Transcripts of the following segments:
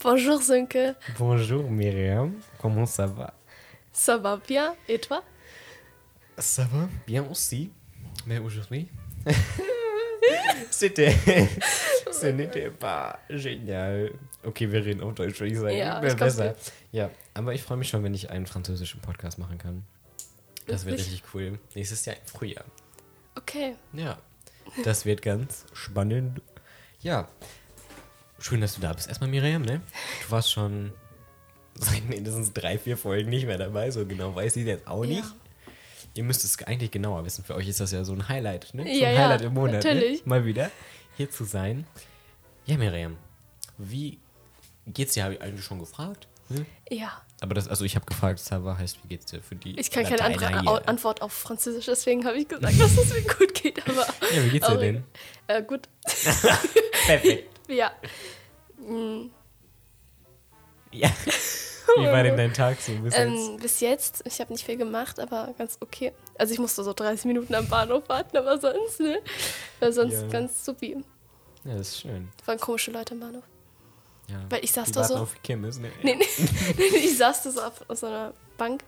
Bonjour Sönke. Bonjour Myriam, comment ça va? Ça va bien et toi? Ça va bien aussi, mais aujourd'hui, c'était, ce n'était pas génial. Okay, wir reden auf Deutsch, würde ich sagen. Ja, Wäre besser. Ja, aber ich freue mich schon, wenn ich einen französischen Podcast machen kann. Das wird richtig cool. Nächstes Jahr im Frühjahr. Okay. Ja, das wird ganz spannend. Ja, schön, dass du da bist. Erstmal Miriam, ne? Du warst schon seit mindestens drei, vier Folgen nicht mehr dabei. So genau weiß ich jetzt auch nicht. Ja. Ihr müsst es eigentlich genauer wissen. Für euch ist das ja so ein Highlight, ne? So Ja, ein ja, Highlight im Monat, natürlich. Ne? Mal wieder hier zu sein. Ja, Miriam, wie geht's dir? Habe ich eigentlich schon gefragt. Ne? Ja. Aber das, also ich habe gefragt, Sava heißt, wie geht's dir für die Ich kann keine andere? Antwort auf Französisch, deswegen habe ich gesagt, dass es mir gut geht. Aber, Ja, wie geht's dir denn? Äh, gut. Perfekt. Ja. Mm, Ja. Wie war denn dein Tag so bis jetzt? Ähm, bis jetzt, ich habe nicht viel gemacht, aber ganz okay. Also ich musste so 30 Minuten am Bahnhof warten, aber sonst, ne? War sonst Ja. ganz supi. Ja, das ist schön. Waren komische Leute am Bahnhof. Ja. Weil ich saß da so- auf Kirmes, ne? Nee, nee, ich saß da so auf, auf so einer Bank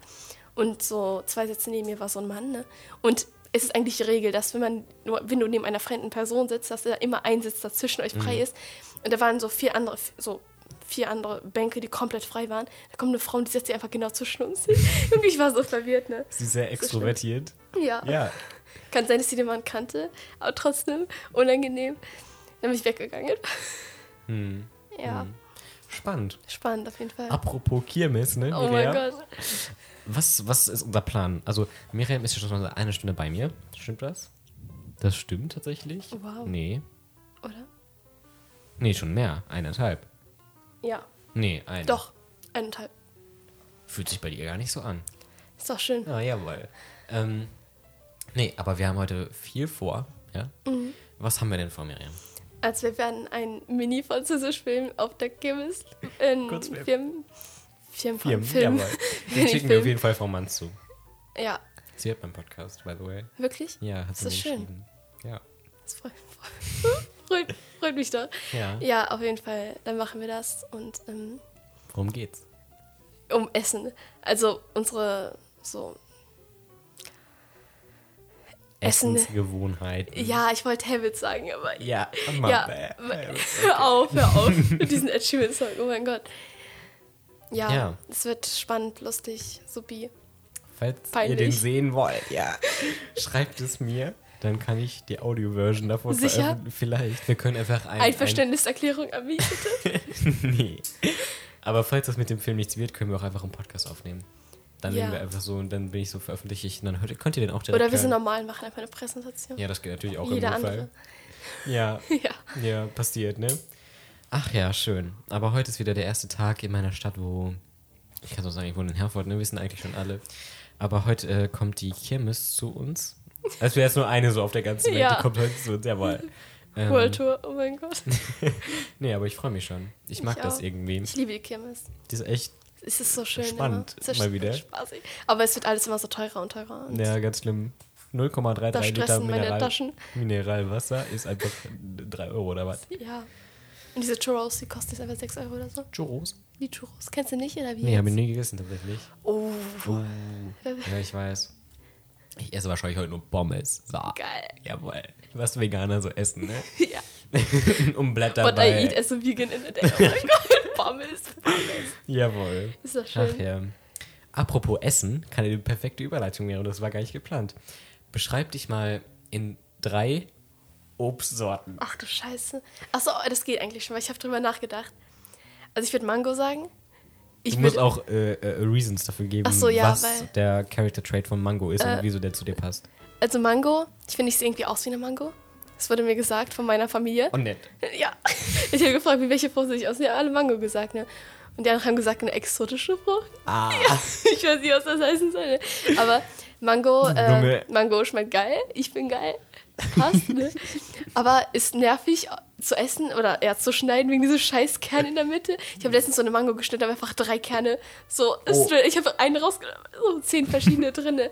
und so zwei Sätze neben mir war so ein Mann, ne? Und es ist eigentlich die Regel, dass wenn man nur, wenn du neben einer fremden Person sitzt, dass da immer ein Sitz dazwischen euch Mhm. frei ist. Und da waren so vier andere, so vier andere Bänke, die komplett frei waren. Da kommt eine Frau und die setzt sich einfach genau zwischen uns hin. Und ich war so verwirrt, ne? Sie ist sehr extrovertiert. Ja. Ja. Kann sein, dass sie den Mann kannte, aber trotzdem unangenehm. Dann bin ich weggegangen. Hm. Ja, Spannend. spannend auf jeden Fall. Apropos Kirmes, ne? oh mein? Gott. Was, was ist unser Plan? Also, Miriam ist ja schon mal eine Stunde bei mir. Stimmt das? Das stimmt tatsächlich? Wow. Nee. Oder? Nee, schon mehr. Eineinhalb. Ja, Nee, eine. doch. Eineinhalb. Fühlt sich bei dir gar nicht so an. Ist doch schön. Ah, jawohl. Ähm, nee, aber wir haben heute viel vor, ja? Mhm. Was haben wir denn vor, Miriam? Also wir werden einen Mini-Französisch-Film auf der Kirmes in Kurzfilm. Film, Film, Film, Film. jawohl. Den schicken wir auf jeden Fall Frau Mann zu. Ja, Sie hat meinen Podcast, by the way. wirklich? Ja, hat Das sie ist mir schön. geschrieben. Ja. Das freut, freut, freut, freut mich doch. Ja. Ja, auf jeden Fall. Dann machen wir das und ähm, Worum geht's? um Essen. Also unsere so. Essen. Essensgewohnheiten. Ja, ich wollte Habits sagen, aber Ja, Ja, hör auf, hör auf mit diesen Ed Sheeran Song. Oh mein Gott. Ja, Ja. es wird spannend, lustig, supi. Falls ihr Peinlich. den sehen wollt, ja, schreibt es mir. Dann kann ich die Audio-Version davon Sicher? veröffentlichen. Vielleicht. Wir können einfach ein... Einverständniserklärung an mich, bitte. Nee. Aber falls das mit dem Film nichts wird, können wir auch einfach einen Podcast aufnehmen. Dann Ja. nehmen wir einfach so und dann bin ich so veröffentliche ich und dann hört, könnt ihr den auch direkt Oder wir sind normal, machen einfach eine Präsentation. Ja, das geht natürlich auch Jeder im andere. Ja, Ja. ja, passiert, ne? Ach ja, schön. Aber heute ist wieder der erste Tag in meiner Stadt, wo. Ich kann so sagen, ich wohne in Herford, ne? Wissen eigentlich schon alle. Aber heute äh, kommt die Kirmes zu uns. Also wäre jetzt nur eine so auf der ganzen Welt, Ja. die kommt heute zu uns, jawohl. Ähm, World Tour, oh mein Gott. nee, aber ich freue mich schon. Ich mag Ich das irgendwie. Ich liebe die Kirmes. Das ist echt, Es ist so schön. Spannend. Es ist mal wieder. Spaßig. Aber es wird alles immer so teurer und teurer. Und ja, ganz schlimm. 0,33 Da Liter Mineral, Taschen. Mineralwasser ist einfach 3 Euro oder was? Ja. Und diese Churros, die kosten jetzt einfach 6 Euro oder so. Churros? Die Churros. Kennst du nicht oder wie? Nee, habe ich nie gegessen tatsächlich. Oh, Uh, ja, ich weiß. Ich esse wahrscheinlich heute nur Pommes. So. geil. Jawohl. Was Veganer so essen, ne? Ja. Und bleibt What I dabei. eat as a vegan in a day. Oh mein Gott. Pommes. Pommes. Jawohl. Ist doch Ach schön. ja. Apropos Essen, kann eine perfekte Überleitung werden. Das war gar nicht geplant. Beschreib dich mal in drei Obstsorten. Ach du Scheiße. Achso, das geht eigentlich schon, weil ich habe drüber nachgedacht. Also ich würde Mango sagen. Ich du musst auch äh, äh, Reasons dafür geben, so, ja, was weil- der Character Trait von Mango ist Äh, und wieso der zu dir passt. Also Mango, ich finde, ich sehe irgendwie aus wie eine Mango. Das wurde mir gesagt von meiner Familie. Und nett. Ja. Ich habe gefragt, wie welche Frucht ich aus? Ja, alle Mango gesagt, ne? Und die anderen haben gesagt, eine exotische Frucht. Ah. Ich weiß nicht, was das heißen soll. Ne? Aber Mango, äh, Mango schmeckt geil. Ich bin geil. Passt, ne? Aber ist nervig zu essen oder eher zu schneiden wegen diesem scheiß Kern in der Mitte. Ich habe letztens so eine Mango geschnitten, aber einfach drei Kerne. So, Oh. ich habe einen rausgenommen, so zehn verschiedene drinne.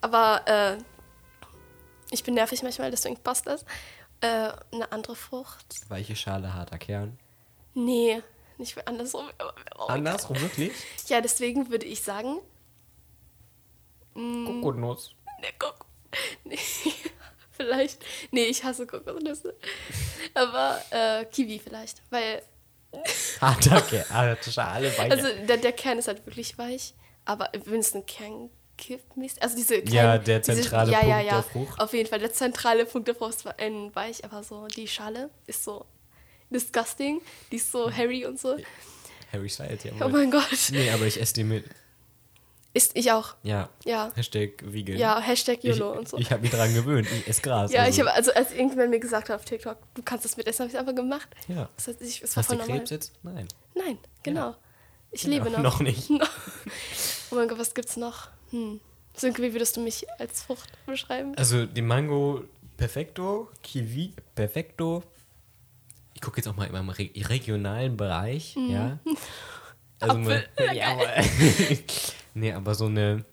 Aber äh, ich bin nervig manchmal, deswegen passt das. Äh, eine andere Frucht. Weiche Schale, harter Kern. Nee, nicht andersrum. oh, Andersrum, wirklich? Ja, deswegen würde ich sagen, Kokosnuss. ne, guck. Nee, vielleicht. Nee, ich hasse Kokosnüsse. Aber äh, Kiwi vielleicht. Weil, Harter Kern, harte Schale, Weine. also der, der Kern ist halt wirklich weich. Aber wenn es ein Kern gibt, also diese kleinen, Ja, der diese- zentrale ja, ja, Punkt ja, der Frucht. Auf jeden Fall, der zentrale Punkt der Frucht ist ein weich, aber so die Schale ist so disgusting. Die ist so hairy und so. Harry Styles, ja. Oh mein Gott. Nee, aber ich esse die mit. Ist ich auch. Ja. Ja. Hashtag vegan. Ja, Hashtag Ich, YOLO und so. ich habe mich dran gewöhnt. Ich esse Gras. ja, also. ich habe, also als irgendjemand mir gesagt hat auf TikTok, du kannst das mitessen, habe ich es einfach gemacht. Ja. Das heißt, ich, es war Hast du voll normal. Krebs jetzt? Nein. Nein, genau. Ich Genau, lebe noch. noch nicht. oh mein Gott, was gibt's noch? Hm. Sönke, wie würdest du mich als Frucht beschreiben? Also die Mango Perfecto, Kiwi Perfecto. Ich gucke jetzt auch mal in meinem re regionalen Bereich, ja. Also. Apfel. Ja, nee, aber so eine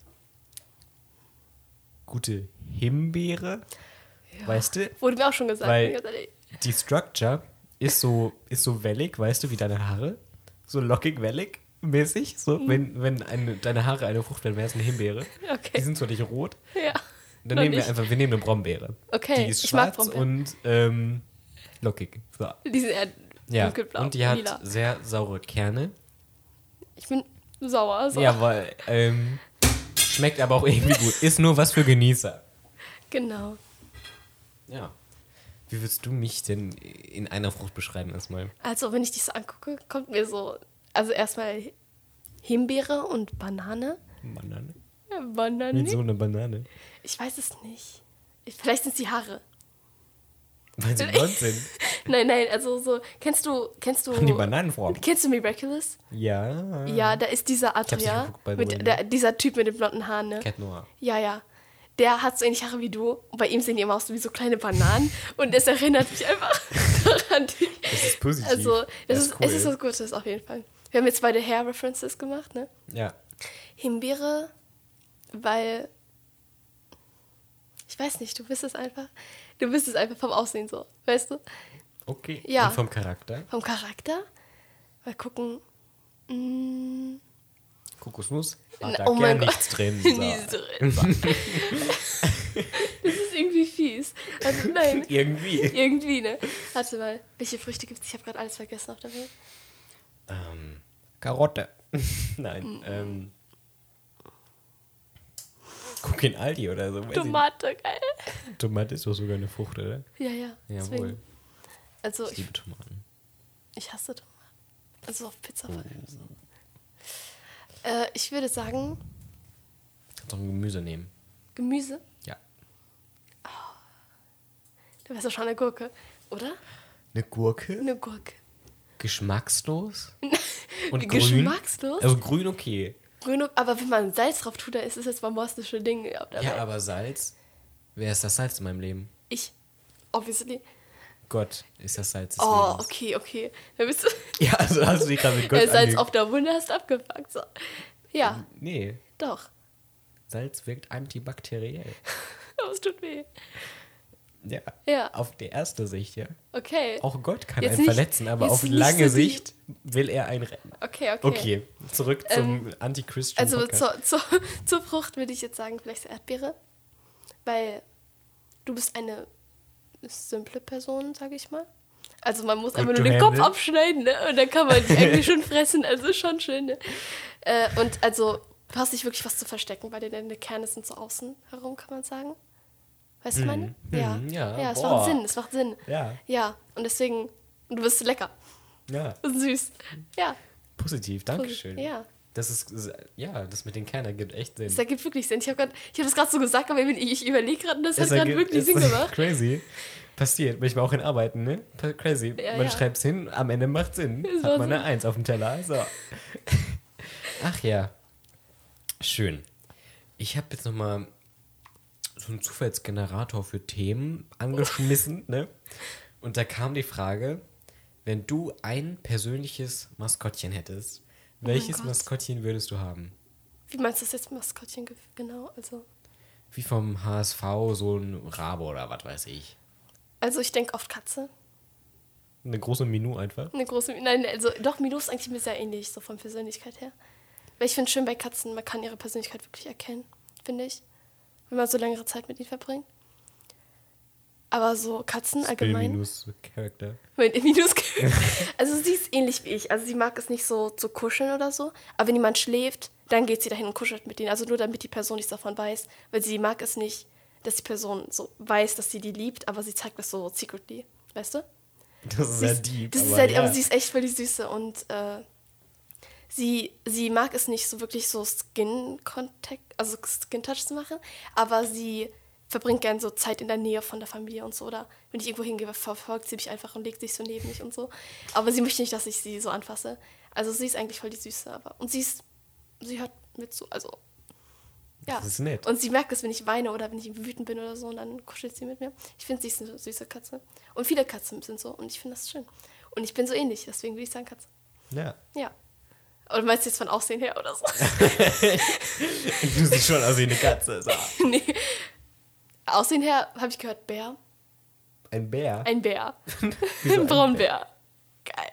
gute Himbeere, weißt du? Wurde mir auch schon gesagt. Weil-. Die Structure ist so, ist so wellig, weißt du, wie deine Haare. So lockig, wellig mäßig. So, Mhm. wenn, wenn eine, deine Haare eine Frucht werden, wäre es eine Himbeere. Die Okay. sind zwar nicht rot. Ja. Dann nehmen wir nicht. einfach, wir nehmen eine Brombeere. Okay, Die ist ich schwarz und ähm, lockig. So. Die sind eher Ja. dunkelblau. Und die hat lila. sehr saure Kerne. Ich bin sauer. So. Ja, weil ähm, schmeckt aber auch irgendwie gut. Ist nur was für Genießer. Genau. Ja. Wie würdest du mich denn in einer Frucht beschreiben erstmal? Also, wenn ich dich so angucke, kommt mir so, also erstmal Himbeere und Banane. Banane. Ja, Banane? Wie so eine Banane. Ich weiß es nicht. Ich- Vielleicht sind es die Haare. Weil sie blond sind. Nein, nein, also so, kennst du, kennst du, Haben die Bananenform? kennst du Miraculous? Ja. Ja, da ist dieser Adria, geguckt, by the mit, way, ne? der, dieser Typ mit den blonden Haaren, ne? Cat Noir. Ja, ja. Der hat so ähnliche Haare wie du. Und bei ihm sehen die immer aus wie so kleine Bananen. Und es erinnert mich einfach daran. Das ist positiv. also, das ist, cool. es ist was Gutes auf jeden Fall. Wir haben jetzt beide Hair-References gemacht, ne? Ja. Himbeere, weil. Ich weiß nicht, du bist es einfach. Du bist es einfach vom Aussehen so, weißt du? Okay. Ja. Und vom Charakter? Vom Charakter. Mal gucken. Mm, Kokosnuss? Hat da oh mein Gott. nichts drin. So. drin. das ist irgendwie fies. Also nein. Irgendwie. Irgendwie, ne? Warte mal, welche Früchte gibt es? Ich habe gerade alles vergessen auf der Welt. Ähm, Karotte. Nein. Mm. Ähm, guck in Aldi oder so. Tomate, geil. Tomate ist doch sogar eine Frucht, oder? Ja, ja. Jawohl. Deswegen. Also, Ich ich, liebe Tomaten. ich hasse Tomaten. Also auf Pizza vor allem so. Äh, ich würde sagen, Kannst auch ein Gemüse nehmen. Gemüse. Ja. Du wärst doch schon eine Gurke, oder? Eine Gurke? Eine Gurke. Geschmackslos? Und grün? Geschmackslos? Also grün okay. Grün, aber wenn man Salz drauf tut, dann ist es jetzt bombastische Ding. dabei. Ja, aber Salz? Wer ist das Salz in meinem Leben? Ich, obviously. Gott ist das Salz des Oh, Lebens. okay, okay. Dann bist du Ja, also hast du dich gerade mit Gott Salz ange- auf der Wunde hast abgepackt. So. Ja, Nee, doch. Salz wirkt antibakteriell. Aber es tut weh. Ja. Ja. Auf die erste Sicht, ja. Okay. Auch Gott kann Jetzt einen nicht- verletzen, aber auf lange so Sicht will er einen retten. Okay, okay. Okay, zurück zum Anti-Christian Also zur, zur, zur Frucht würde ich jetzt sagen, vielleicht Erdbeere. Weil du bist eine simple Person, sage ich mal. Also man muss Good einfach nur den Kopf abschneiden, ne? Und dann kann man die eigentlich schon fressen. Also schon schön, ne? Äh, und also, du hast nicht wirklich was zu verstecken, weil deine Kerne sind so außen herum, kann man sagen. Weißt du, ich meine? Ja. mhm, ja, Ja, es boah. macht Sinn, es macht Sinn. Ja. Ja, und deswegen, und du bist lecker Ja, und süß. Ja, positiv, Dankeschön. Ja. Das ist, ja, das mit den Kernen ergibt echt Sinn. das ergibt wirklich Sinn. Ich habe hab das gerade so gesagt, aber ich, ich überlege gerade und das hat Es gerade wirklich es Sinn ist gemacht. Crazy. Passiert. Manchmal auch in Arbeiten, ne? Crazy. Ja, man ja. schreibt's hin, am Ende macht Sinn. Es Hat man so. eine Eins auf dem Teller. So. Ach ja. Schön. Ich habe jetzt nochmal so einen Zufallsgenerator für Themen angeschmissen, ne? Und da kam die Frage, wenn du ein persönliches Maskottchen hättest, welches Gott. Maskottchen würdest du haben? Wie meinst du das jetzt Maskottchen ge- genau? Also, Wie vom HSV so ein Rabe oder was weiß ich. also ich denke oft Katze. Eine große Minu einfach. Eine große. Nein, also doch, Milo ist eigentlich mir sehr ähnlich, so von Persönlichkeit her. Weil ich finde schön bei Katzen, man kann ihre Persönlichkeit wirklich erkennen, finde ich. Wenn man so längere Zeit mit ihnen verbringt. Aber so Katzen allgemein. Minus Charakter. Mein Minus also sie ist ähnlich wie ich. Also sie mag es nicht so zu kuscheln oder so. Aber wenn jemand schläft, dann geht sie dahin und kuschelt mit denen. Also nur damit die Person nichts davon weiß. Weil sie mag es nicht, dass die Person so weiß, dass sie die liebt, aber sie zeigt das so secretly. Weißt du? Das ist sehr ist- deep. Das ist aber halt, ja. aber sie ist echt voll die Süße und äh, sie, sie mag es nicht so wirklich so Skin-Contact, also Skin-Touch zu machen, aber sie verbringt gern so Zeit in der Nähe von der Familie und so. Oder wenn ich irgendwo hingehe, verfolgt sie mich einfach und legt sich so neben mich und so. Aber sie möchte nicht, dass ich sie so anfasse. Also sie ist eigentlich voll die Süße, aber. Und sie ist. Sie hört mit zu, also. Ja. Das ist nett. Und sie merkt es, wenn ich weine oder wenn ich wütend bin oder so, und dann kuschelt sie mit mir. Ich finde, sie ist eine süße Katze. Und viele Katzen sind so, und ich finde das schön. Und ich bin so ähnlich, deswegen will ich sagen Katze. Ja. Ja. Oder meinst du jetzt von Aussehen her oder so? Du siehst schon aus wie eine Katze. So. nee. Aussehen her habe ich gehört Bär. Ein Bär. Ein Bär. Ein Braunbär. Geil.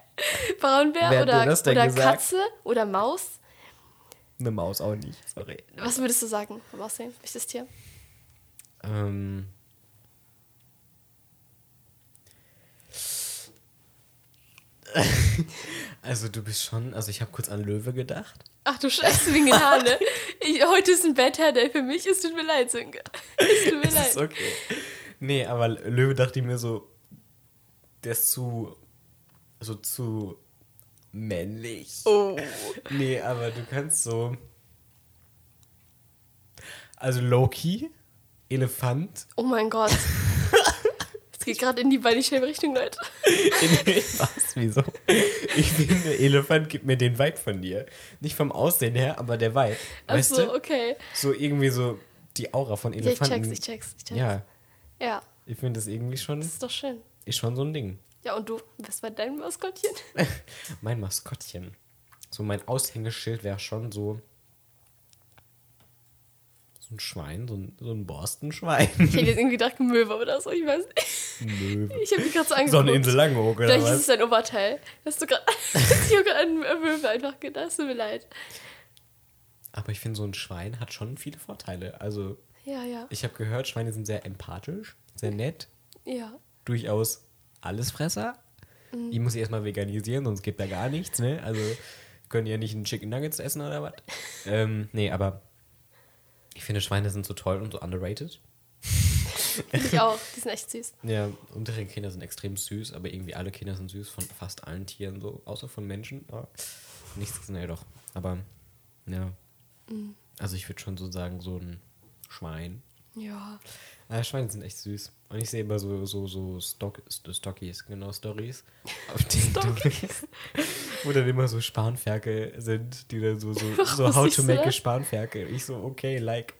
Braunbär Wer oder, oder gesagt? Katze oder Maus. Eine Maus auch nicht. Sorry. Was würdest du sagen vom Aussehen? Welches Tier? Ähm. Also du bist schon, also ich habe kurz an Löwe gedacht. Ach du Scheiße, wegen den Haaren, ne? Ich, heute ist ein Bad Hair Day für mich. Es tut mir leid, Sönke. Es tut mir Das leid. ist okay. Nee, aber Löwe dachte ich mir so, der ist zu, so zu männlich. Oh. Nee, aber du kannst so, also Loki, Elefant, Oh mein Gott. Geht gerade in die Body Shame Richtung, Leute. Was? Wieso? Ich finde, Elefant gibt mir den Vibe von dir. Nicht vom Aussehen her, aber der Vibe. Weißt Achso, du? okay. So irgendwie so die Aura von Ja, ich Elefanten. check's, ich check's, ich check's. Ja, Ja, ich finde das irgendwie schon, das ist doch schön. ist schon so ein Ding. Ja, und du, was war dein Maskottchen? Mein Maskottchen. So mein Aushängeschild wäre schon so. So ein Schwein, so ein, so ein Borstenschwein. Ich hätte jetzt irgendwie gedacht, Möwe oder so, ich weiß nicht. Möwe. Ich habe mich gerade so angeguckt. Sonneninsel Langeoog, oder Vielleicht ist was? es dein Oberteil. Hast du gerade. ich habe gerade an Möwe einfach gedacht, tut mir leid. Aber ich finde, so ein Schwein hat schon viele Vorteile. Also, Ja, ja. ich habe gehört, Schweine sind sehr empathisch, sehr nett, Ja. durchaus Allesfresser. Mhm. Ich muss sie erstmal veganisieren, sonst gibt da gar nichts, ne? Also, können ja nicht einen Chicken Nuggets essen oder was. ähm, nee, aber ich finde, Schweine sind so toll und so underrated. Finde ich auch. Die sind echt süß. Ja, unsere Kinder sind extrem süß, aber irgendwie alle Kinder sind süß von fast allen Tieren, so, außer von Menschen. Aber nichts, naja doch. Aber, ja. Mhm. Also ich würde schon so sagen, so ein Schwein. Ja. Ah, Schweine sind echt süß. Und ich sehe immer so, so, so Stock, St- Stockies, genau, Stories. Auf den wo dann immer so Spanferkel sind, die dann so, so, so how to make a? Spanferkel. Ich so, okay, like.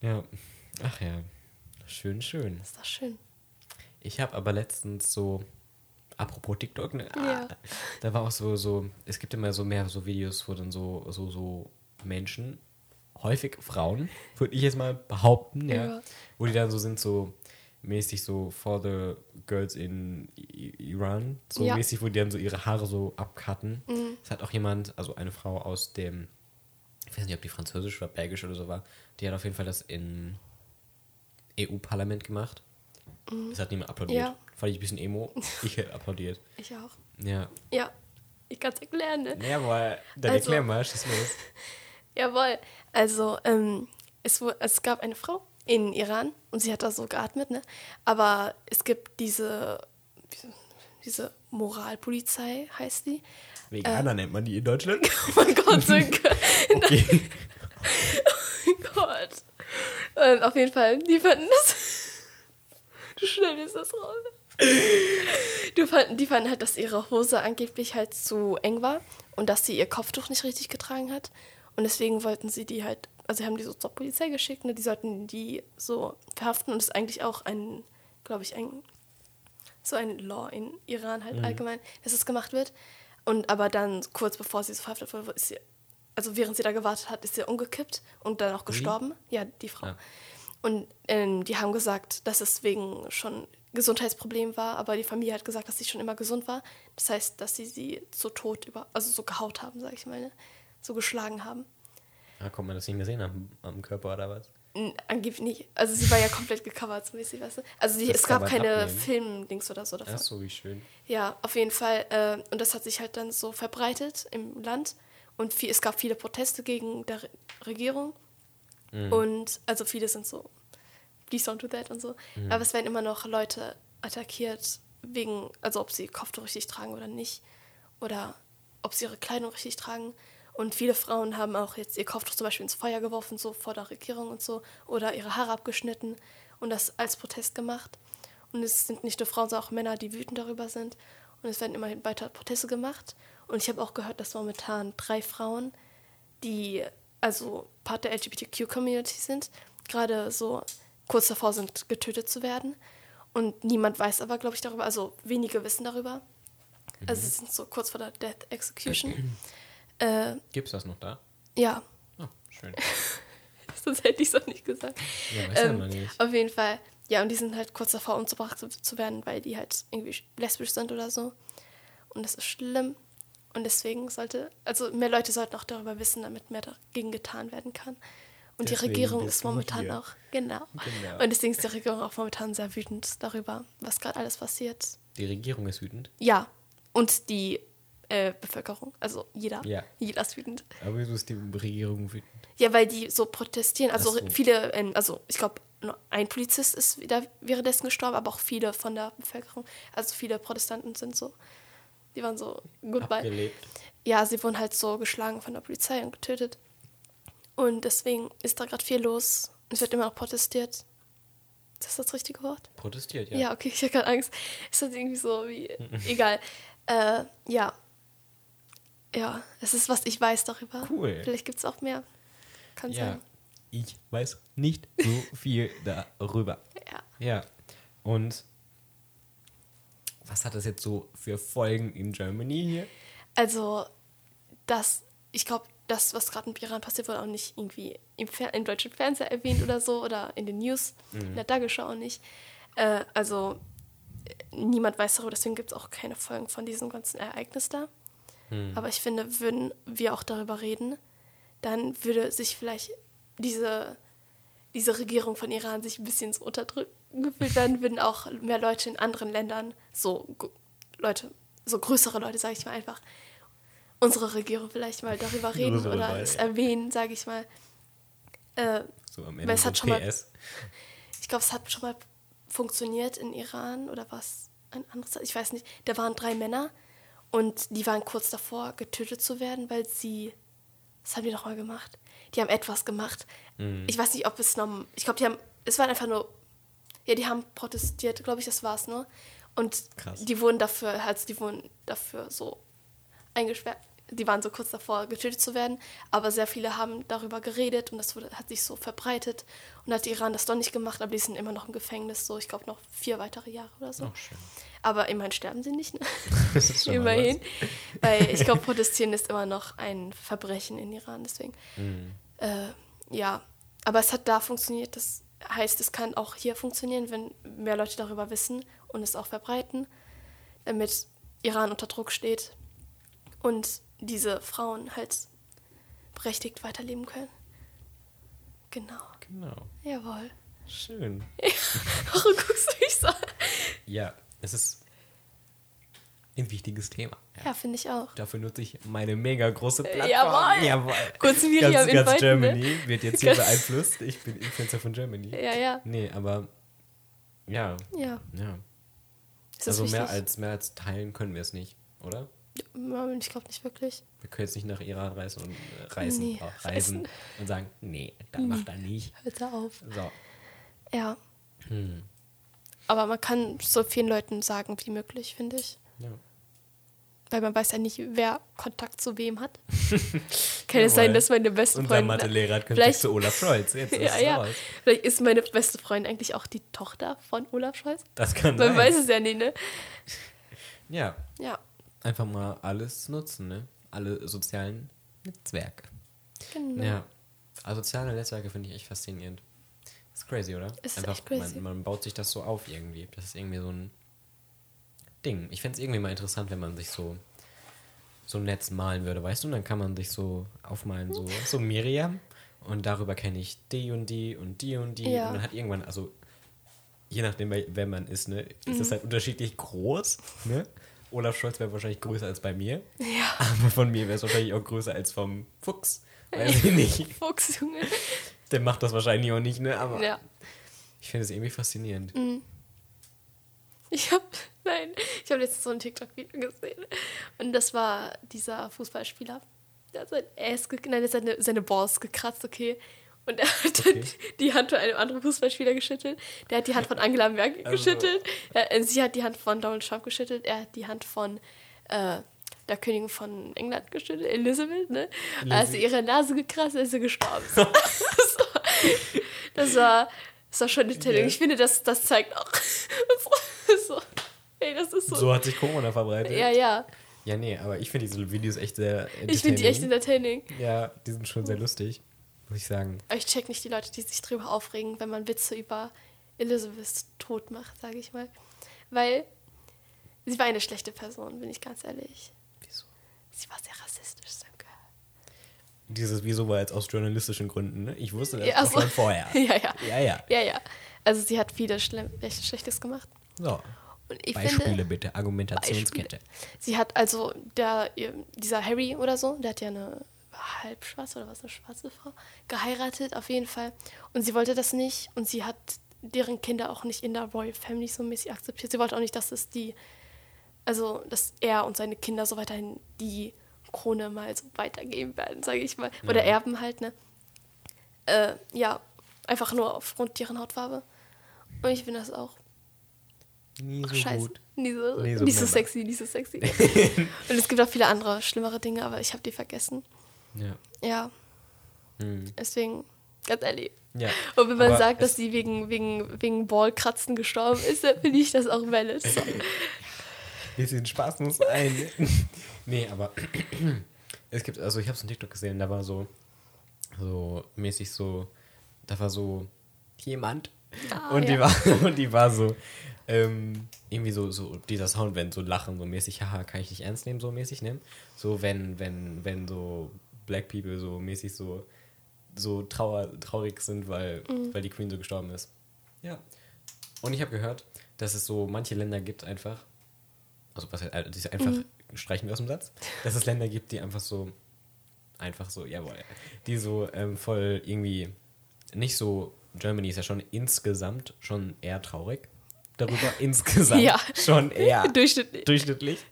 Ja. Ach ja. Schön, schön. Ist doch schön. Ich habe aber letztens so, apropos TikTok, ne? Ja. Ah, da war auch so, so, es gibt immer so mehr so Videos, wo dann so, so, so Menschen, häufig Frauen, würde ich jetzt mal behaupten, ja, Ja. wo die dann so sind, so mäßig so for the girls in Iran, so Ja. mäßig, wo die dann so ihre Haare so abcutten. Mhm. Es hat auch jemand, also eine Frau aus dem, ich weiß nicht, ob die französisch oder belgisch oder so war, die hat auf jeden Fall das im EU-Parlament gemacht. Es hat niemand applaudiert. Mhm. Ja. Fand ich ein bisschen emo. Ich hätte applaudiert. Ich auch. Ja. Ja. Ich kann es erklären, ne? Jawohl. Dann Also- erklär mal, schieß los. Jawohl. Also, ähm, es, es gab eine Frau in Iran und sie hat da so geatmet, ne? Aber es gibt diese, diese, Moralpolizei, heißt die. Veganer nennt man die in Deutschland. Oh mein Gott, Sönke. Okay. Oh Gott. Ähm, auf jeden Fall, die fanden das. Du schneidest das raus. Du fanden, die fanden halt, dass ihre Hose angeblich halt zu eng war und dass sie ihr Kopftuch nicht richtig getragen hat. Und deswegen wollten sie die halt, also haben die so zur Polizei geschickt, ne? die sollten die so verhaften und es ist eigentlich auch ein, glaube ich, ein so ein Law in Iran halt allgemein, dass es gemacht wird. Und aber dann kurz bevor sie so verhaftet wurde, ist sie, also während sie da gewartet hat, ist sie umgekippt und dann auch gestorben. Ja, die Frau. Ja. Und ähm, die haben gesagt, dass es wegen schon Gesundheitsproblem war, aber die Familie hat gesagt, dass sie schon immer gesund war. Das heißt, dass sie sie so tot über, also so gehaut haben, sag ich mal, ne? So geschlagen haben. Ah, kommt man das nicht mehr sehen am, am Körper oder was? Angeblich nicht. Also sie war ja komplett gecovert, so mäßig, weißt du? Also die, es gab keine. Filmdings oder so davon. Ach so, wie schön. Ja, auf jeden Fall. Äh, und das hat sich halt dann so verbreitet im Land. Und viel, es gab viele Proteste gegen der Re Regierung. Und also viele sind so, please don't do that und so. Aber es werden immer noch Leute attackiert, wegen, also ob sie Kopftuch richtig tragen oder nicht. Oder ob sie ihre Kleidung richtig tragen. Und viele Frauen haben auch jetzt ihr Kopftuch zum Beispiel ins Feuer geworfen, so vor der Regierung und so. Oder ihre Haare abgeschnitten und das als Protest gemacht. Und es sind nicht nur Frauen, sondern auch Männer, die wütend darüber sind. Und es werden immerhin weiter Proteste gemacht. Und ich habe auch gehört, dass momentan drei Frauen, die also Part der LGBTQ-Community sind, gerade so kurz davor sind, getötet zu werden. Und niemand weiß aber, glaube ich, darüber. Also wenige wissen darüber. Also sie sind so kurz vor der Death Execution. äh, Gibt's das noch da? ja, Oh, schön. sonst hätte ich es auch nicht gesagt. Ja, weiß ja Ähm, man nicht. Auf jeden Fall. Ja, und die sind halt kurz davor, umgebracht zu, zu werden, weil die halt irgendwie lesbisch sind oder so. Und das ist schlimm. Und deswegen sollte, also mehr Leute sollten auch darüber wissen, damit mehr dagegen getan werden kann. Und Deswegen die Regierung ist momentan auch, genau. Genau. Und deswegen ist die Regierung auch momentan sehr wütend darüber, was gerade alles passiert. Die Regierung ist wütend. Ja, und die äh, Bevölkerung, also jeder, Ja. jeder ist wütend. Aber wieso ist die Regierung wütend? Ja, weil die so protestieren. Also so. viele, ähm, also ich glaube, nur ein Polizist ist wieder währenddessen gestorben, aber auch viele von der Bevölkerung. Also viele Protestanten sind so, die waren so goodbye. Abgelebt. Ja, sie wurden halt so geschlagen von der Polizei und getötet. Und deswegen ist da gerade viel los. Es wird immer noch protestiert. Ist das das richtige Wort? Protestiert, ja. Ja, okay, ich habe gerade Angst. Ist irgendwie so wie. egal. Äh, ja. Ja, es ist, was ich weiß darüber. Cool. Vielleicht gibt es auch mehr. Kann Ja. sein. Ich weiß nicht so viel darüber. Ja. Ja. Und was hat das jetzt so für Folgen in Germany hier? Also, das, ich glaube, das, was gerade im Iran passiert, wurde auch nicht irgendwie im, Fer im deutschen Fernseher erwähnt oder so oder in den News, in der Tagesschau auch nicht. Äh, also, niemand weiß darüber, deswegen gibt es auch keine Folgen von diesem ganzen Ereignis da. Aber ich finde, würden wir auch darüber reden, dann würde sich vielleicht diese, diese Regierung von Iran sich ein bisschen so unterdrücken gefühlt werden, würden auch mehr Leute in anderen Ländern, so Leute, so größere Leute, sage ich mal einfach, unsere Regierung vielleicht mal darüber reden Größere oder es erwähnen, sage ich mal. Äh, So am Ende es hat schon mal- PS. ich glaube, es hat schon mal funktioniert in Iran oder was ein anderes, ich weiß nicht. Da waren drei Männer und die waren kurz davor, getötet zu werden, weil sie, was haben die nochmal gemacht? Die haben etwas gemacht. Mhm. Ich weiß nicht, ob es noch, ich glaube, die haben, es waren einfach nur, ja, die haben protestiert, glaube ich, das war's nur. Und Krass. die wurden dafür, also die wurden dafür so eingesperrt. Die waren so kurz davor, getötet zu werden, aber sehr viele haben darüber geredet und das wurde, hat sich so verbreitet. Und hat Iran das doch nicht gemacht, aber die sind immer noch im Gefängnis, so ich glaube noch vier weitere Jahre oder so. Oh. Aber immerhin sterben sie nicht, ne? Immerhin. Weil ich glaube, protestieren ist immer noch ein Verbrechen in Iran, deswegen. Mhm. Äh, ja, aber es hat da funktioniert. Das heißt, es kann auch hier funktionieren, wenn mehr Leute darüber wissen und es auch verbreiten, damit Iran unter Druck steht und diese Frauen halt berechtigt weiterleben können. Genau. Genau. Jawohl. Schön. Warum guckst du mich so an? Ja, es ist ein wichtiges Thema. Ja, finde ich auch. Dafür nutze ich meine mega große Plattform. Jawohl. Jawohl. Kurz Miriam ganz, ganz inviten, Germany ne? wird jetzt hier beeinflusst. Ich bin Influencer von Germany. Ja, ja. Nee, aber ja, Ja. ja. Also mehr als, mehr als teilen können wir es nicht, oder? Ich glaube nicht wirklich. Wir können jetzt nicht nach Iran reisen und äh, reisen, Nee, auch reisen und sagen, nee, dann macht er nicht. Hört da auf. So. Ja. Hm. Aber man kann so vielen Leuten sagen wie möglich, finde ich. Ja. Weil man weiß ja nicht, wer Kontakt zu wem hat. Kann es sein, dass meine beste Unser Freundin. Mathelehrer hat Kontakt zu Olaf Scholz. Jetzt ist Ja, ja. raus. Vielleicht ist meine beste Freundin eigentlich auch die Tochter von Olaf Scholz. Das kann Man sein. weiß es ja nicht, ne? Ja, Ja, einfach mal alles nutzen, ne? Alle sozialen Netzwerke. genau. Ja. Also soziale Netzwerke finde ich echt faszinierend. Ist crazy, oder? Ist Einfach, echt crazy. Man, man baut sich das so auf irgendwie. Das ist irgendwie so ein Ding. Ich fände es irgendwie mal interessant, wenn man sich so so ein Netz malen würde, weißt du? Und dann kann man sich so aufmalen, so, so Miriam. Und darüber kenne ich die und die und die und die. Ja. Und man hat irgendwann, also je nachdem, wer wer man ist, ne, ist Mhm. das halt unterschiedlich groß. Ne? Olaf Scholz wäre wahrscheinlich größer als bei mir. Ja. Aber von mir wäre es wahrscheinlich auch größer als vom Fuchs. Weiß ich nicht. Fuchs, Junge. Der macht das wahrscheinlich auch nicht, ne? Aber Ja. ich finde es irgendwie faszinierend. Ich habe, nein, ich habe letztens so ein TikTok-Video gesehen. Und das war dieser Fußballspieler. Der hat sein Ass, nein, der hat seine, seine Balls gekratzt, okay. Und er hat Okay. dann die Hand von einem anderen Fußballspieler geschüttelt. Der hat die Hand von Angela Merkel Also- geschüttelt. Er, äh, sie hat die Hand von Donald Trump geschüttelt. Er hat die Hand von äh, der Königin von England geschüttelt, Elizabeth, ne? Also ihre Nase gekratzt, ist sie gestorben. das, war, das war, schon eine Telling. Ja. Ich finde, das, das zeigt auch. so, ey, das ist so. So hat sich Corona verbreitet. ja, ja. Ja, nee, aber ich finde diese Videos echt sehr Ich finde die echt entertaining. entertaining. Ja, die sind schon sehr lustig, muss ich sagen. Aber ich check nicht die Leute, die sich drüber aufregen, wenn man Witze über Elizabeths Tod macht, sage ich mal. Weil sie war eine schlechte Person, bin ich ganz ehrlich. Wieso? Sie war sehr rassistisch, Sönke. Dieses Wieso war jetzt aus journalistischen Gründen, ne? Ich wusste das Ja, auch so. schon vorher. ja, ja. Ja, ja. Ja, ja. Also sie hat viele Schle echt Schlechtes gemacht. So, Und ich Beispiele finde, bitte, Argumentationskette. sie hat also, der, dieser Harry oder so, der hat ja eine halb schwarze oder was, eine schwarze Frau, geheiratet auf jeden Fall. Und sie wollte das nicht und sie hat deren Kinder auch nicht in der Royal Family so mäßig akzeptiert. Sie wollte auch nicht, dass es die, also dass er und seine Kinder so weiterhin die Krone mal so weitergeben werden, sage ich mal. Oder Ja. erben halt, ne? Äh, ja, einfach nur aufgrund deren Hautfarbe. Und ich finde das auch Nie so scheiße. gut. Nie so, Nie nicht so so, Mama. sexy, nicht so sexy. und es gibt auch viele andere schlimmere Dinge, aber ich habe die vergessen. Ja. Ja, Hm. deswegen, ganz ehrlich. ja. Und wenn man Aber sagt, es- dass sie wegen, wegen, wegen Ballkratzen gestorben ist, dann finde ich das auch valid. So. Bisschen Spaß muss sein. nee, aber es gibt, also ich habe so einen TikTok gesehen, da war so, so mäßig so, da war so jemand Ah, und, die ja. war, und die war so, ähm, irgendwie so, so dieser Sound, wenn so lachen, so mäßig, haha, kann ich nicht ernst nehmen, so mäßig, ne? So, wenn, wenn, wenn so Black People so mäßig so, so trauer, traurig sind, weil, Mhm. weil die Queen so gestorben ist. Ja. Und ich habe gehört, dass es so manche Länder gibt einfach, also was heißt, die einfach Mhm. streichen wir aus dem Satz, dass es Länder gibt, die einfach so, einfach so, jawohl, die so ähm, voll irgendwie nicht so, Germany ist ja schon insgesamt schon eher traurig darüber, insgesamt Ja. schon eher Durchschnittlich. durchschnittlich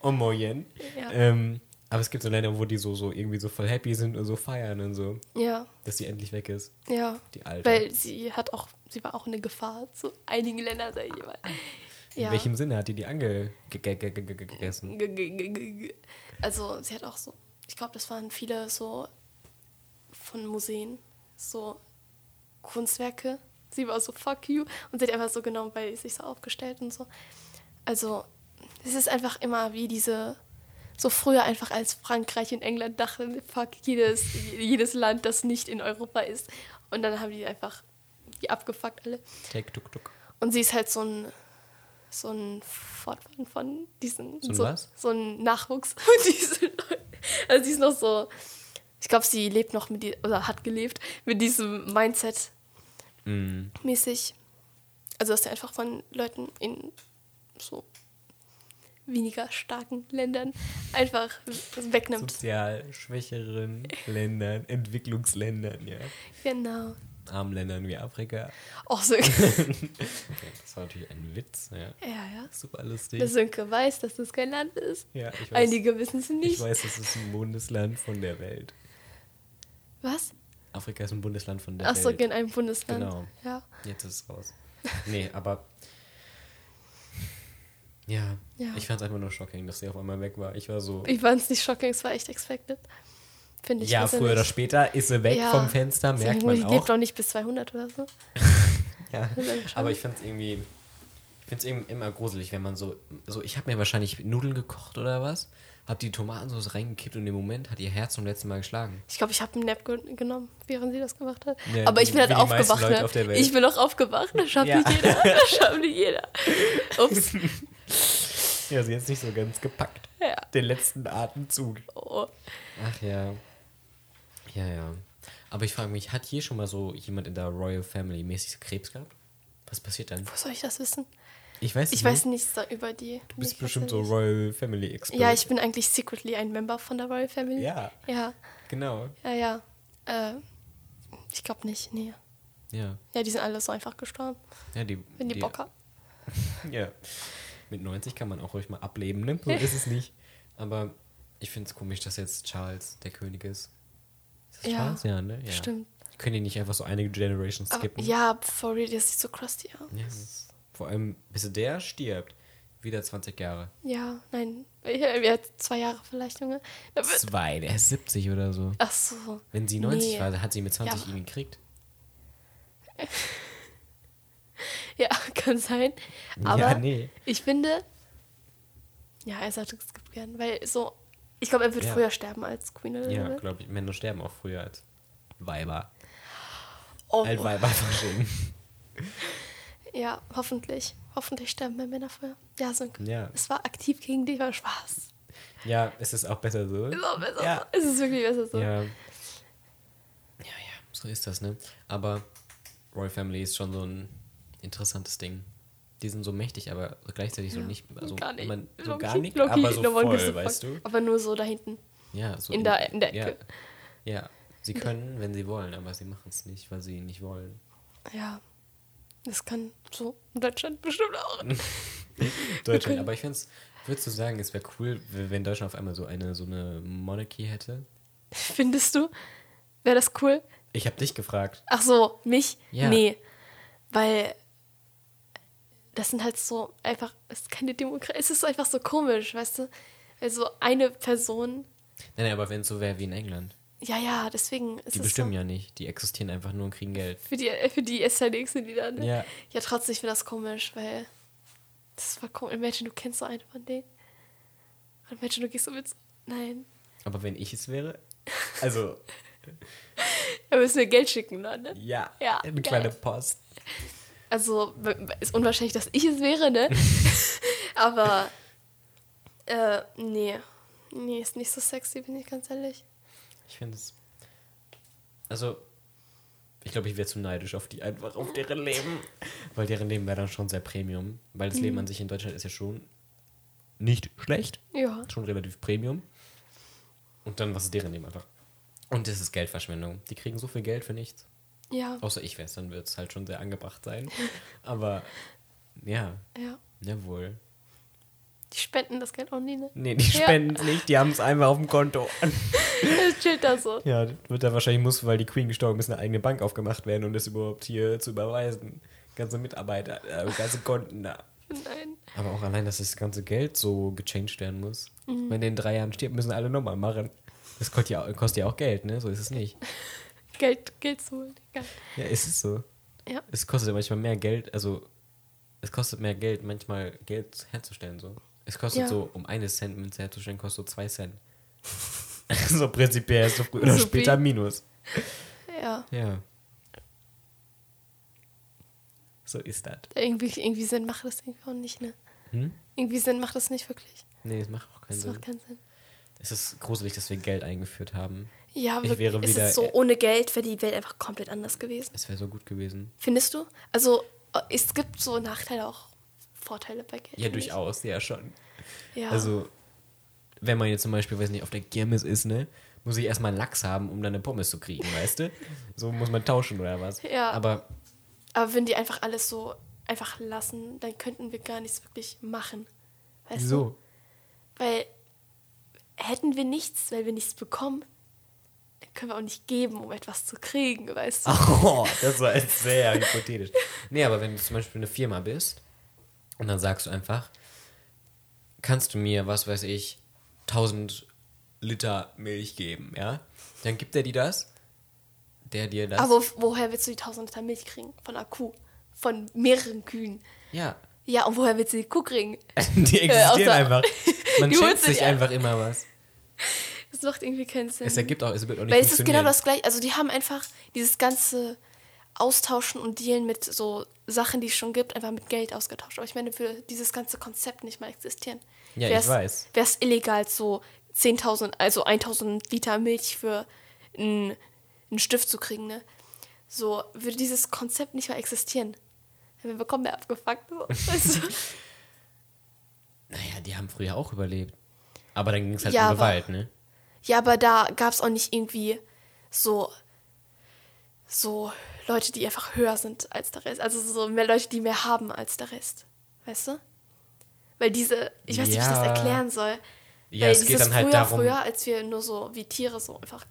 und moyen. Ja. Ähm, aber es gibt so Länder, wo die so, so irgendwie so voll happy sind und so feiern und so, Ja, dass sie endlich weg ist, ja. die Alte. Weil sie hat auch, sie war auch eine Gefahr zu einigen Ländern, sag ich mal. In Ja. welchem Sinne hat die die ange ge- ge- ge- ge- ge- gegessen? G- g- g- g- g- Also sie hat auch so, ich glaube, das waren viele so von Museen, so Kunstwerke. Sie war so, fuck you. Und sie hat einfach so genommen, weil sich so aufgestellt und so. Also es ist einfach immer wie diese, so früher einfach als Frankreich und England dachten, fuck jedes, jedes Land, das nicht in Europa ist. Und dann haben die einfach die abgefuckt alle. Take tuk tuk. Und sie ist halt so ein, so ein Fortfahren von diesen. So ein so, was? so ein Nachwuchs. Also sie ist noch so. Ich glaube, sie lebt noch mit die, oder hat gelebt mit diesem Mindset Mm. mäßig. Also dass er einfach von Leuten in so weniger starken Ländern einfach wegnimmt. Sozial schwächeren Ländern, Entwicklungsländern, ja. Genau. Armen Ländern wie Afrika. Auch so. Okay, das war natürlich ein Witz, ja. ja, ja. Super lustig. Der Sönke weiß, dass das kein Land ist. ja, ich weiß, Einige wissen es ich nicht. weiß, es ist ein Bundesland von der Welt. Was? Afrika ist ein Bundesland von der Ach so, Welt. in einem Bundesland. Genau. Ja. Jetzt ist es raus. Nee, aber. Ja, Ja. ich fand es einfach nur shocking, dass sie auf einmal weg war. Ich war so. Ich fand es nicht shocking, es war echt expected. Finde ich. ja, früher oder später ist sie weg Ja. vom Fenster, merkt Die man lebt auch. doch nicht bis 200 oder so. Ja. Aber ich fand es irgendwie. Ich finde es immer gruselig, wenn man so, so ich habe mir wahrscheinlich Nudeln gekocht oder was, habe die Tomatensauce reingekippt und im Moment hat ihr Herz zum letzten Mal geschlagen. Ich glaube, ich habe einen Nap ge genommen, während sie das gemacht hat. Ja, Aber ich bin halt die aufgewacht. Ne? auf. Ich bin auch aufgewacht. Das schafft Ja. nicht jeder. Das schafft nicht jeder. Ups. Ja, sie hat es nicht so ganz gepackt. Ja. Den letzten Atemzug. Oh. Ach ja. Ja, ja. Aber ich frage mich, hat hier schon mal so jemand in der Royal Family mäßig Krebs gehabt? Was passiert dann? Wo soll ich das wissen? Ich weiß Ich nicht. weiß nichts über die. Du bist bestimmt so Royal Family Expert. Ja, ich bin eigentlich secretly ein Member von der Royal Family. Ja, Ja, genau. ja, ja. Äh, ich glaube nicht, nee. Ja. Ja, die sind alle so einfach gestorben, ja die, wenn die, Bock haben. Ja. Mit 90 kann man auch ruhig mal ableben, ne? So ist es nicht. Aber ich finde es komisch, dass jetzt Charles der König ist. Ist das Ja, Charles? Ja, ne? Ja. Stimmt. Können die nicht einfach so einige Generations Aber, skippen? ja, for real, das sieht so crusty aus. Ja. Vor allem, bis der stirbt, wieder 20 Jahre. Ja, nein. Ja, zwei Jahre vielleicht, Junge. Zwei, der ist 70 oder so. Ach so. Wenn sie 90 Nee. war, hat sie mit 20 Ja. ihn gekriegt. Kann sein. Aber ja, nee. ich finde, ja, er sollte geskippt werden, weil so, ich glaube, er wird Ja. früher sterben als Queen Ja, Elizabeth. glaube ich. Männer sterben auch früher als Weiber. oh, Altweiber verschwinden. ja, hoffentlich. Hoffentlich sterben mehr Männer früher. Ja, so Ja. es war aktiv gegen dich, war Spaß. Ja, es ist auch besser so. Ist auch besser Ja. so. Es ist wirklich besser so. Ja. Ja, ja, so ist das, ne? Aber Royal Family ist schon so ein interessantes Ding. Die sind so mächtig, aber gleichzeitig so nicht. Also gar nicht. Man, so gar nicht, aber so voll, weißt du? Aber nur so da hinten. Ja, so In der- in der ja, Ecke. Ja, sie können, wenn sie wollen, aber sie machen es nicht, weil sie nicht wollen. Ja. Das kann so in Deutschland bestimmt auch. Deutschland, aber ich finde es, würdest du sagen, es wäre cool, wenn Deutschland auf einmal so eine, so eine Monarchie hätte? Findest du? Wäre das cool? Ich habe dich gefragt. Ach so, mich? Ja. Nee. Weil das sind halt so einfach, es ist keine Demokratie, es ist einfach so komisch, weißt du? Also eine Person, Nein, nein, aber wenn es so wäre wie in England. ja, ja, deswegen ist Die es bestimmen so, ja nicht. Die existieren einfach nur und kriegen Geld. für die, für die SLX sind die dann. Ne? Ja. ja, trotzdem, ich finde das komisch, weil das war komisch. Imagine, du kennst so einen von denen. Und imagine, du gehst so mit nein. Aber wenn ich es wäre, also, Da müssen wir Geld schicken, ne? ja, Ja, eine geil. kleine Post. Also, ist unwahrscheinlich, dass ich es wäre, ne? Aber, äh, nee. Nee, ist nicht so sexy, bin ich ganz ehrlich. Ich finde es, also, ich glaube, ich wäre zu neidisch auf die, einfach auf deren Leben. Weil deren Leben wäre dann schon sehr Premium. Weil das Mhm. Leben an sich in Deutschland ist ja schon nicht schlecht. Ja. Schon relativ Premium. Und dann, was ist deren Leben einfach? Und das ist Geldverschwendung. Die kriegen so viel Geld für nichts. Ja. Außer ich wäre es, dann wird es halt schon sehr angebracht sein. Aber, ja, Ja. jawohl. Die spenden das Geld auch nie, ne? Nee, die Ja. spenden es nicht, die haben es einfach auf dem Konto. Das chillt da so. Ja, wird da wahrscheinlich muss, weil die Queen gestorben ist, eine eigene Bank aufgemacht werden, um das überhaupt hier zu überweisen. Ganze Mitarbeiter, äh, ganze Konten da. Nein. Aber auch allein, dass das ganze Geld so gechanged werden muss. Mhm. Wenn der in drei Jahren stirbt, müssen alle nochmal machen. Das kostet ja, kostet ja auch Geld, ne? So ist es nicht. Geld, Geld zu holen. Egal. Ja, ist es so. Ja. Es kostet ja manchmal mehr Geld, also es kostet mehr Geld, manchmal Geld herzustellen. So. Es kostet Ja. so, um eine Cent Münze herzustellen, kostet so zwei Cent. so prinzipiell ist so früher oder Supi. später Minus. Ja. Ja. So ist das. Irgendwie, irgendwie Sinn macht das irgendwie auch nicht, ne? Hm? Irgendwie Sinn macht das nicht wirklich. Nee, das macht auch keinen Das Sinn. macht keinen Sinn. Es ist gruselig, dass wir Geld eingeführt haben. Ja, Ich wirklich, wäre es wieder- ist so, ohne Geld wäre die Welt einfach komplett anders gewesen. Es wäre so gut gewesen. Findest du? Also, äh, es gibt so Nachteile auch, Vorteile bei Geld. Ja, ich. durchaus, ja schon. Ja. Also, wenn man jetzt zum Beispiel, weiß nicht, auf der Kirmes ist, ne, muss ich erstmal einen Lachs haben, um dann eine Pommes zu kriegen, weißt du? So muss man tauschen oder was. Ja. Aber Aber wenn die einfach alles so einfach lassen, dann könnten wir gar nichts wirklich machen. Weißt du? wieso? Weil hätten wir nichts, weil wir nichts bekommen, können wir auch nicht geben, um etwas zu kriegen, weißt du? Oh, das war jetzt sehr hypothetisch. Nee, aber wenn du zum Beispiel eine Firma bist und dann sagst du einfach, kannst du mir, was weiß ich, 1000 Liter Milch geben, ja? Dann gibt er dir das, der dir das. Aber woher willst du die 1000 Liter Milch kriegen? Von einer Kuh. Von mehreren Kühen. ja, Ja, und woher willst du die Kuh kriegen? Die existieren außer- einfach. Man du sich einfach immer was. Das macht irgendwie keinen Sinn. Es ergibt auch, es wird auch nicht Weil es ist genau das gleiche. Also die haben einfach dieses ganze Austauschen und Dealen mit so Sachen, die es schon gibt, einfach mit Geld ausgetauscht. Aber ich meine, für dieses ganze Konzept nicht mal existieren. Ja, wär's, ich weiß. Wäre es illegal, so 10.000, also 1.000 Liter Milch für einen, einen Stift zu kriegen, ne? So würde dieses Konzept nicht mal existieren. Wir bekommen ja abgefuckt. So. Du? Naja, die haben früher auch überlebt. Aber dann ging es halt Ja, um Gewalt, ne? Ja, aber da gab es auch nicht irgendwie so, so Leute, die einfach höher sind als der Rest. Also so mehr Leute, die mehr haben als der Rest. Weißt du? Weil diese, ich weiß nicht, wie ich das Ja. erklären soll. Ja, Weil es geht dann halt früher, darum. Früher, als wir nur so wie Tiere so einfach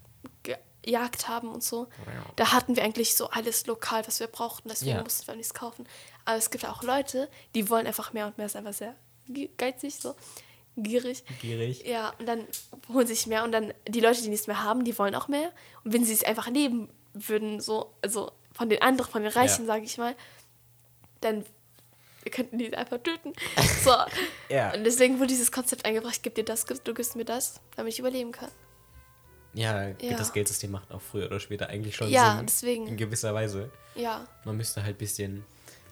gejagt haben und so, da hatten wir eigentlich so alles lokal, was wir brauchten. Deswegen Ja. mussten wir nichts kaufen. Aber es gibt auch Leute, die wollen einfach mehr und mehr, ist einfach sehr ge- geizig, so gierig. Gierig. Ja, und dann holen sie sich mehr und dann die Leute, die nichts mehr haben, die wollen auch mehr. Und wenn sie es einfach nehmen würden, so, also von den anderen, von den Reichen, Ja. sage ich mal, dann könnten die einfach töten. So. Ja. Und deswegen wurde dieses Konzept eingebracht, gib dir das, du gibst mir das, damit ich überleben kann. Ja, Ja. das Geldsystem macht auch früher oder später eigentlich schon Ja, Sinn. deswegen. In gewisser Weise. Ja, Man müsste halt ein bisschen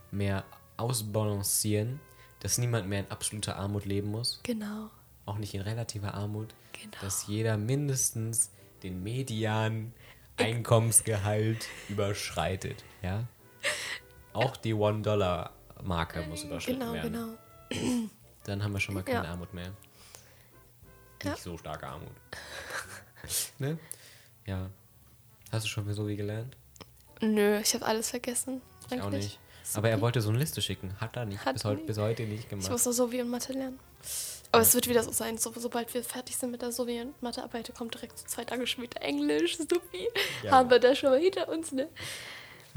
mehr ausbalancieren, dass niemand mehr in absoluter Armut leben muss. genau. Auch nicht in relativer Armut. Genau. Dass jeder mindestens den Median Einkommensgehalt überschreitet. Ja? Auch die One-Dollar-Marke muss überschritten Genau, werden. genau. Dann haben wir schon mal keine Ja. Armut mehr. Ja. Nicht so starke Armut. ne? Ja. Hast du schon für Sovi gelernt? Nö, ich habe alles vergessen. Ich auch eigentlich. Aber er wollte so eine Liste schicken. Hat er nicht. Hat bis, heute, nicht. bis heute nicht Ich gemacht. muss noch Sovi und Mathe lernen. Aber es wird wieder so sein, so, sobald wir fertig sind mit der Sovi und Mathearbeit, kommt direkt so zwei Tage später Englisch, Supi. Ja. Haben wir da schon mal hinter uns, ne?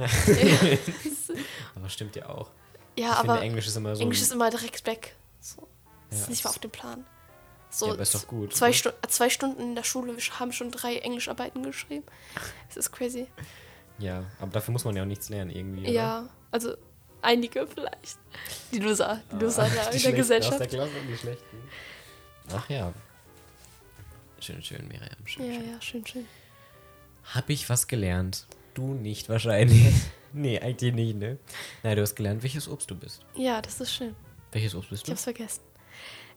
Aber stimmt ja auch. Ja, ich aber finde, Englisch ist immer so. Englisch ist immer direkt weg. So. Das Ja, ist nicht mal es- auf dem Plan. So, Ja, ist doch gut, Zwei, ne? Stu zwei Stunden in der Schule, wir haben schon drei Englischarbeiten geschrieben. Das ist crazy. ja, aber dafür muss man ja auch nichts lernen irgendwie. Oder? Also einige vielleicht. Die Loser, die Loser der, Ah, Die in der Schlechten Gesellschaft. Aus der Klasse und die Schlechten. Ach ja. Schön, schön, Miriam. Schön, Ja, schön. ja, schön, schön. Hab ich was gelernt? Du nicht wahrscheinlich. nee, eigentlich nicht, ne? Nein, du hast gelernt, welches Obst du bist. Ja, das ist schön. Welches Obst bist Ich du? hab's vergessen.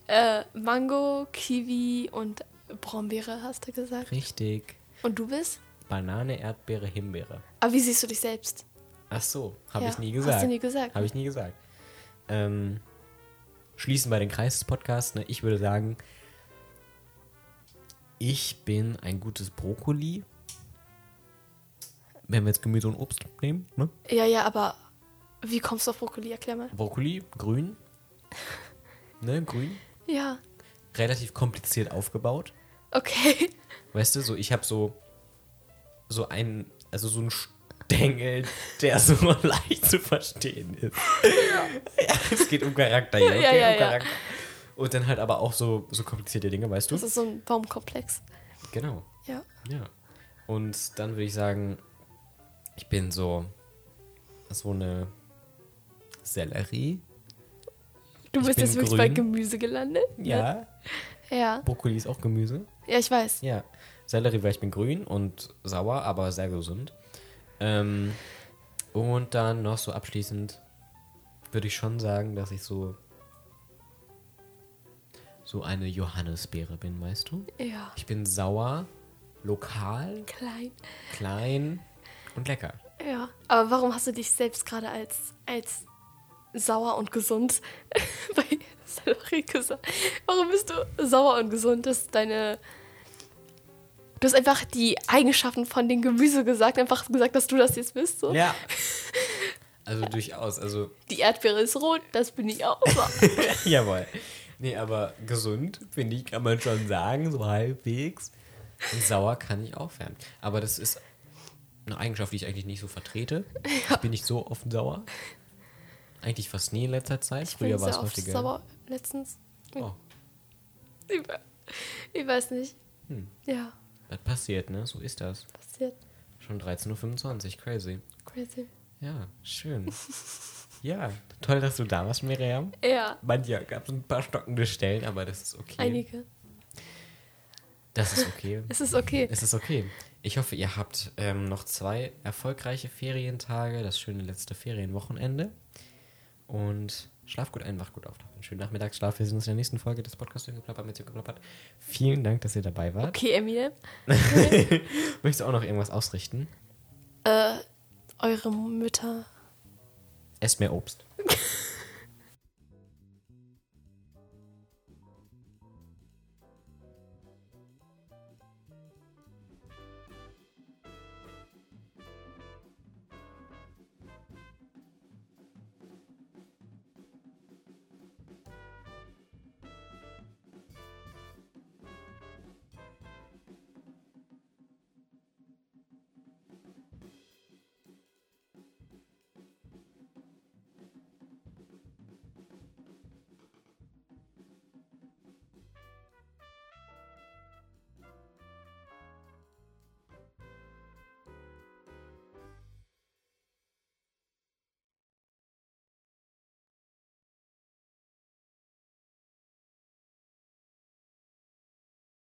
Äh, Mango, Kiwi und Brombeere, hast du gesagt. Richtig. Und du bist? Banane, Erdbeere, Himbeere. Aber wie siehst du dich selbst? Ach so, habe Ja, ich nie hast gesagt. du nie gesagt. Habe ich nie gesagt. Ähm, schließen bei den Kreis des Podcasts. Ne? Ich würde sagen, ich bin ein gutes Brokkoli. Wenn wir jetzt Gemüse und Obst nehmen, ne? Ja, ja, aber wie kommst du auf Brokkoli? Erklär mal. Brokkoli, grün. ne, grün. Ja, Relativ kompliziert aufgebaut. okay. Weißt du, so ich habe so so einen, also so einen Stängel, der so leicht zu verstehen ist. Ja, es geht um Charakter hier, okay? Ja, ja, um. Charakter. Und dann halt aber auch so, so komplizierte Dinge, weißt du? Das ist so ein Baumkomplex. Genau, Ja. ja. Und dann würde ich sagen, ich bin so so eine Sellerie. Du bist jetzt wirklich bei. Gemüse gelandet? ne? Ja. Ja. Brokkoli ist auch Gemüse. Ja, ich weiß. Ja, Sellerie, weil ich bin grün und sauer, aber sehr gesund. Ähm, und dann noch so abschließend würde ich schon sagen, dass ich so so eine Johannisbeere bin, weißt du? Ja. Ich bin sauer, lokal, Klein. klein und lecker. Ja. Aber warum hast du dich selbst gerade als, als sauer und gesund bei Sellerie gesagt? Warum bist du sauer und gesund? Das ist deine. Du hast einfach die Eigenschaften von dem Gemüse gesagt, einfach gesagt, dass du das jetzt bist. So. Ja. Also durchaus, also Die Erdbeere ist rot, das bin ich auch. Jawohl. Nee, aber gesund, finde ich, kann man schon sagen, so halbwegs. Und sauer kann ich auch werden. Aber das ist eine Eigenschaft, die ich eigentlich nicht so vertrete. Ich bin nicht so oft sauer. Eigentlich fast nie in letzter Zeit. Ich Früher war es häufiger. sauer letztens. Oh, Ich, ich weiß nicht. Hm. Ja, das passiert, ne? So ist das. passiert. Schon 13.25 Uhr, crazy. Crazy. Ja, schön. Ja, toll, dass du da warst, Miriam. Ja, Manchmal gab es ein paar stockende Stellen, aber das ist okay. einige. Das ist okay. Es ist okay. Es ist okay. Ich hoffe, ihr habt ähm, noch zwei erfolgreiche Ferientage, das schöne letzte Ferienwochenende. Und schlaf gut ein, wach gut auf. Einen schönen Nachmittagsschlaf. Wir sehen uns in der nächsten Folge des Podcasts Geplappert mit Geplappert. Vielen Dank, dass ihr dabei wart. Okay, Emile. Möchtest du auch noch irgendwas ausrichten? Äh, eure Mütter. Esst mehr Obst.